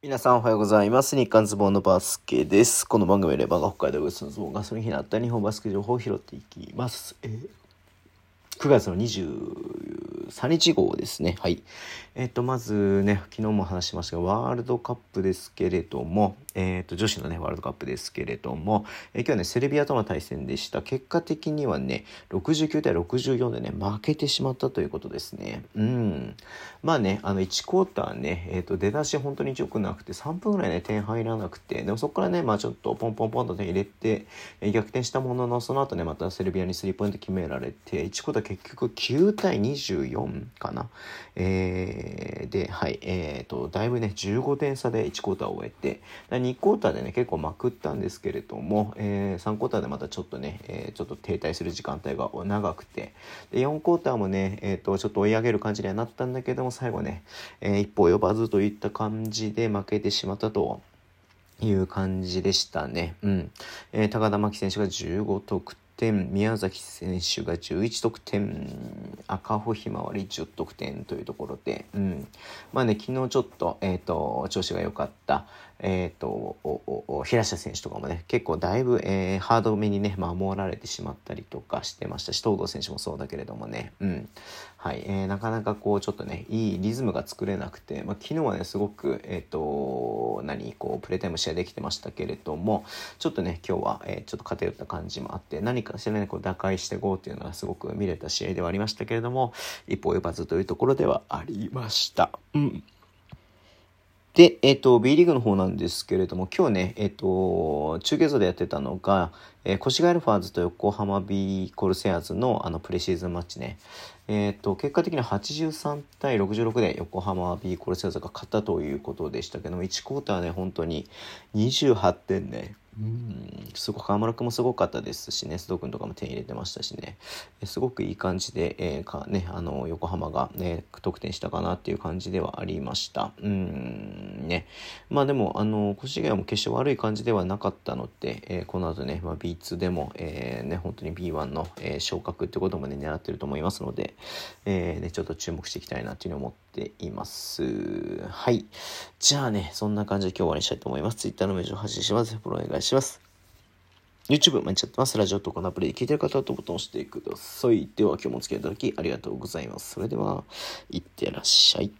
皆さんおはようございます。日刊ズボンのバスケです。この番組でバカ北海道グッズのズボンがその日にあった日本バスケ情報を拾っていきます。えー9月の23日号ですね。はい。えっ、と、まずね、昨日も話しましたが、ワールドカップですけれども、えっ、と、女子のね、ワールドカップですけれども、えー今日はね、セルビアとの対戦でした。結果的にはね、69対64でね、負けてしまったということですね。うん。まあね、あの、1クォーターね、えっ、と、出だし本当に良くなくて、3分ぐらいね、点入らなくて、でもそこからね、まあちょっとポンポンポンと点入れて、え逆転したものの、その後ね、またセルビアにスリーポイント決められて、1クォーター結局9対24かな。えーで、はい、えっ、と、だいぶね、15点差で1クォーターを終えて、2クォーターでね、結構まくったんですけれども、えー3クォーターでまたちょっとね、えーちょっと停滞する時間帯が長くて、で、4クォーターもね、えっ、と、ちょっと追い上げる感じにはなったんだけども、最後ね、えー一歩及ばずといった感じで負けてしまったと。いう感じでしたね。うん。えー高田真希選手が15得点、点宮崎選手が11得点、赤穂ひまわり10得点というところで、うん。まあね、昨日ちょっと、えっ、と、調子が良かった、えっ、と、平下選手とかもね、結構だいぶ、えーハードめにね、守られてしまったりとかしてましたし、東堂選手もそうだけれどもね、うん。はい、えーなかなかこう、ちょっとね、いいリズムが作れなくて、まあ、昨日はね、すごく、えっ、と、何、こう、プレータイム試合できてましたけれども、ちょっとね、今日は、えーちょっと偏った感じもあって、何かしらね、こう、打開していこうっていうのがすごく見れた試合ではありましたけれども、一歩及ばずというところではありました。うん。で、えっ、と、B リーグの方なんですけれども、今日ね、えっ、と、中継所でやってたのが、えー、越谷アルファーズと横浜 B コルセアーズのあのプレシーズンマッチね。えっ、と、結果的には83対66で横浜 B コルセアーズが勝ったということでしたけども、1クォーターね、本当に28点ね。うん、すごく河村君もすごかったですしね、須藤君とかも点入れてましたしね、すごくいい感じで、えーかね、あの横浜が、ね、得点したかなっていう感じではありました。うんね、まあでも、あの越谷も決して悪い感じではなかったので、えーこの後ね、まあ、B2 でも、えーね、本当に B1 の、えー昇格ってこともね、狙ってると思いますので、えーね、ちょっと注目していきたいなっていうふうに思っています。はい。じゃあね、そんな感じで今日は終わりにしたいと思います。Twitter のメージを発信します。フォロお願いします。YouTube 毎日やってます。ラジオとこのアプリで聞いてる方はとボタンを押してください。では今日もお付き合いいただきありがとうございます。それでは、いってらっしゃい。